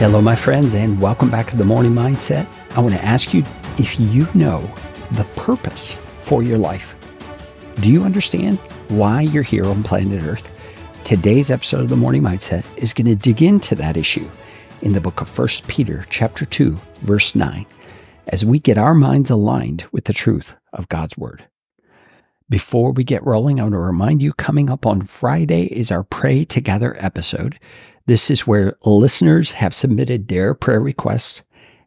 Hello, my friends, and welcome back to the Morning Mindset. I want to ask you if you know the purpose for your life. Do you understand why you're here on planet Earth? Today's episode of the Morning Mindset is going to dig into that issue in the book of 1 Peter chapter 2, verse 9, as we get our minds aligned with the truth of God's word. Before we get rolling, I want to remind you coming up on Friday is our Pray Together episode. This is where listeners have submitted their prayer requests,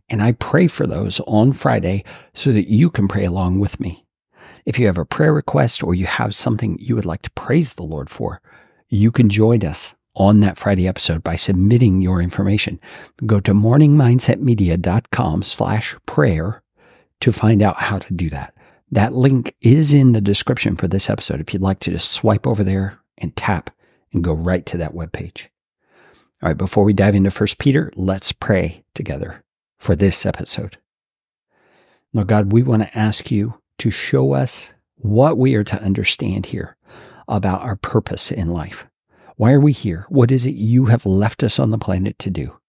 and I pray for those on Friday so that you can pray along with me. If you have a prayer request or you have something you would like to praise the Lord for, you can join us on that Friday episode by submitting your information. Go to morningmindsetmedia.com slash prayer to find out how to do that. That link is in the description for this episode if you'd like to just swipe over there and tap and go right to that webpage. All right, before we dive into 1 Peter, let's pray together for this episode. Lord God, we want to ask you to show us what we are to understand here about our purpose in life. Why are we here? What is it you have left us on the planet to do?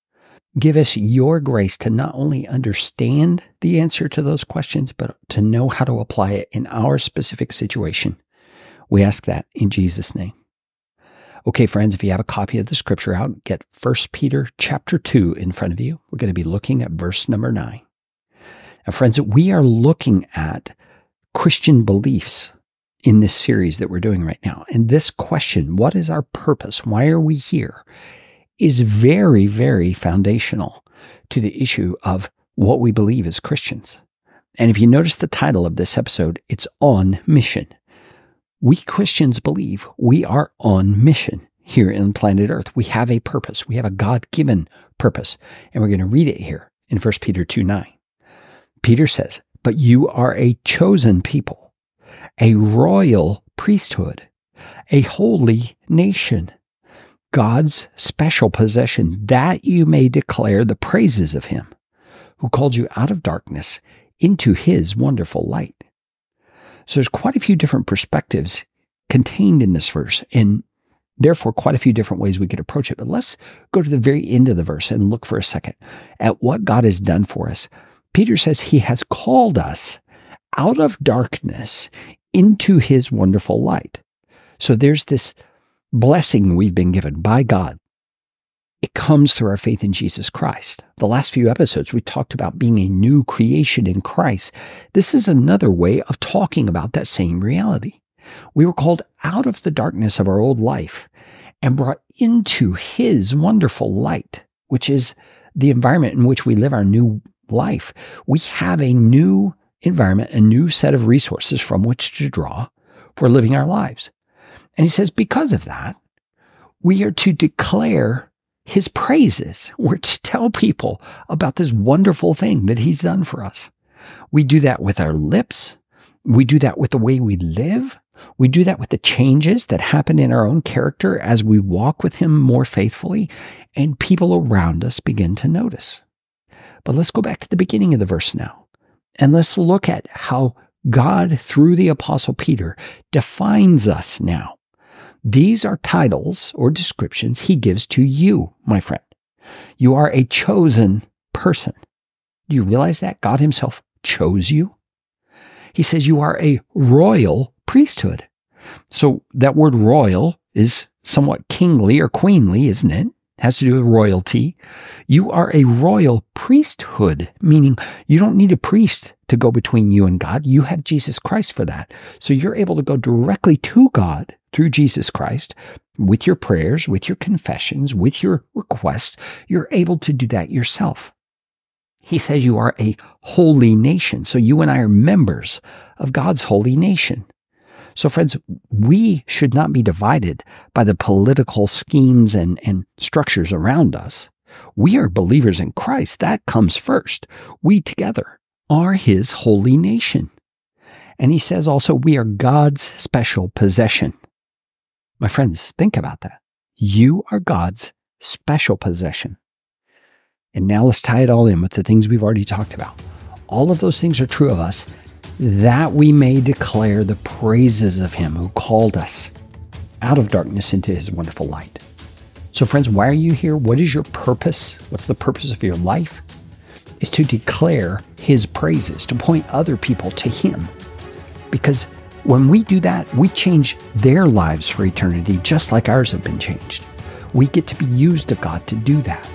Give us your grace to not only understand the answer to those questions, but to know how to apply it in our specific situation. We ask that in Jesus' name. Okay, friends, if you have a copy of the scripture out, get 1 Peter chapter 2 in front of you. We're going to be looking at verse number 9. Now, friends, we are looking at Christian beliefs in this series that we're doing right now. And this question, what is our purpose? Why are we here? Is very, very foundational to the issue of what we believe as Christians. And if you notice the title of this episode, it's on mission we Christians believe we are on mission here in planet Earth. We have a purpose. We have a God given purpose. And we're going to read it here in 1 Peter 2 9. Peter says, But you are a chosen people, a royal priesthood, a holy nation, God's special possession, that you may declare the praises of him who called you out of darkness into his wonderful light. So there's quite a few different perspectives contained in this verse, and therefore quite a few different ways we could approach it. But let's go to the very end of the verse and look for a second at what God has done for us. Peter says he has called us out of darkness into his wonderful light. So there's this blessing we've been given by God it comes through our faith in Jesus Christ. The last few episodes, we talked about being a new creation in Christ. This is another way of talking about that same reality. We were called out of the darkness of our old life and brought into His wonderful light, which is the environment in which we live our new life. We have a new environment, a new set of resources from which to draw for living our lives. And He says, because of that, we are to declare his praises. We're to tell people about this wonderful thing that he's done for us. We do that with our lips. We do that with the way we live. We do that with the changes that happen in our own character as we walk with him more faithfully, and people around us begin to notice. But let's go back to the beginning of the verse now, and let's look at how God, through the Apostle Peter, defines us now. These are titles or descriptions he gives to you, my friend. You are a chosen person. Do you realize that? God Himself chose you. He says you are a royal priesthood. So that word royal is somewhat kingly or queenly, isn't it? has to do with royalty. You are a royal priesthood, meaning you don't need a priest to go between you and God. You have Jesus Christ for that. So you're able to go directly to God through Jesus Christ with your prayers, with your confessions, with your requests. You're able to do that yourself. He says you are a holy nation. So you and I are members of God's holy nation. So, friends, we should not be divided by the political schemes and, and structures around us. We are believers in Christ. That comes first. We together are his holy nation. And he says also, we are God's special possession. My friends, think about that. You are God's special possession. And now let's tie it all in with the things we've already talked about. All of those things are true of us that we may declare the praises of him who called us out of darkness into his wonderful light. So, friends, why are you here? What is your purpose? What's the purpose of your life? Is to declare His praises, to point other people to Him. Because when we do that, we change their lives for eternity just like ours have been changed. We get to be used of God to do that.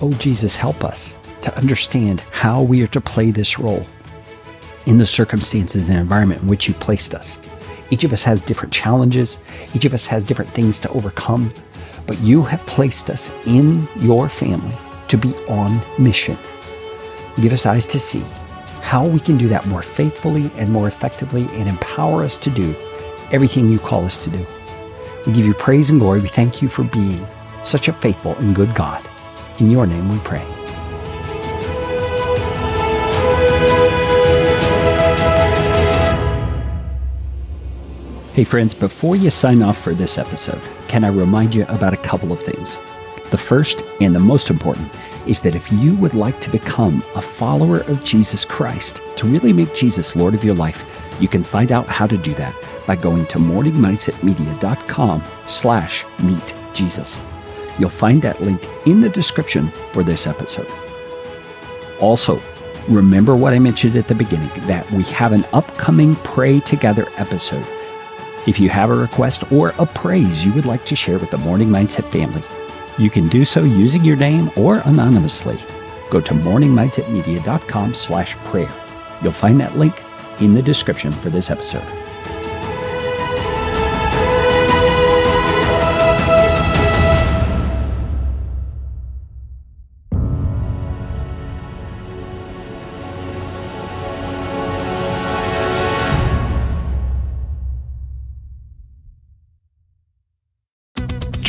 Oh, Jesus, help us to understand how we are to play this role in the circumstances and environment in which you've placed us. Each of us has different challenges, each of us has different things to overcome, but you have placed us in your family to be on mission. Give us eyes to see how we can do that more faithfully and more effectively and empower us to do everything you call us to do. We give you praise and glory. We thank you for being such a faithful and good God. In your name we pray. Hey, friends, before you sign off for this episode, can I remind you about a couple of things? The first and the most important is that if you would like to become a follower of Jesus Christ, to really make Jesus Lord of your life, you can find out how to do that by going to morningmindsetmedia.com slash meet Jesus. You'll find that link in the description for this episode. Also, remember what I mentioned at the beginning that we have an upcoming Pray Together episode. If you have a request or a praise you would like to share with the Morning Mindset family, you can do so using your name or anonymously. Go to morningmindsetmedia.com slash prayer. You'll find that link in the description for this episode.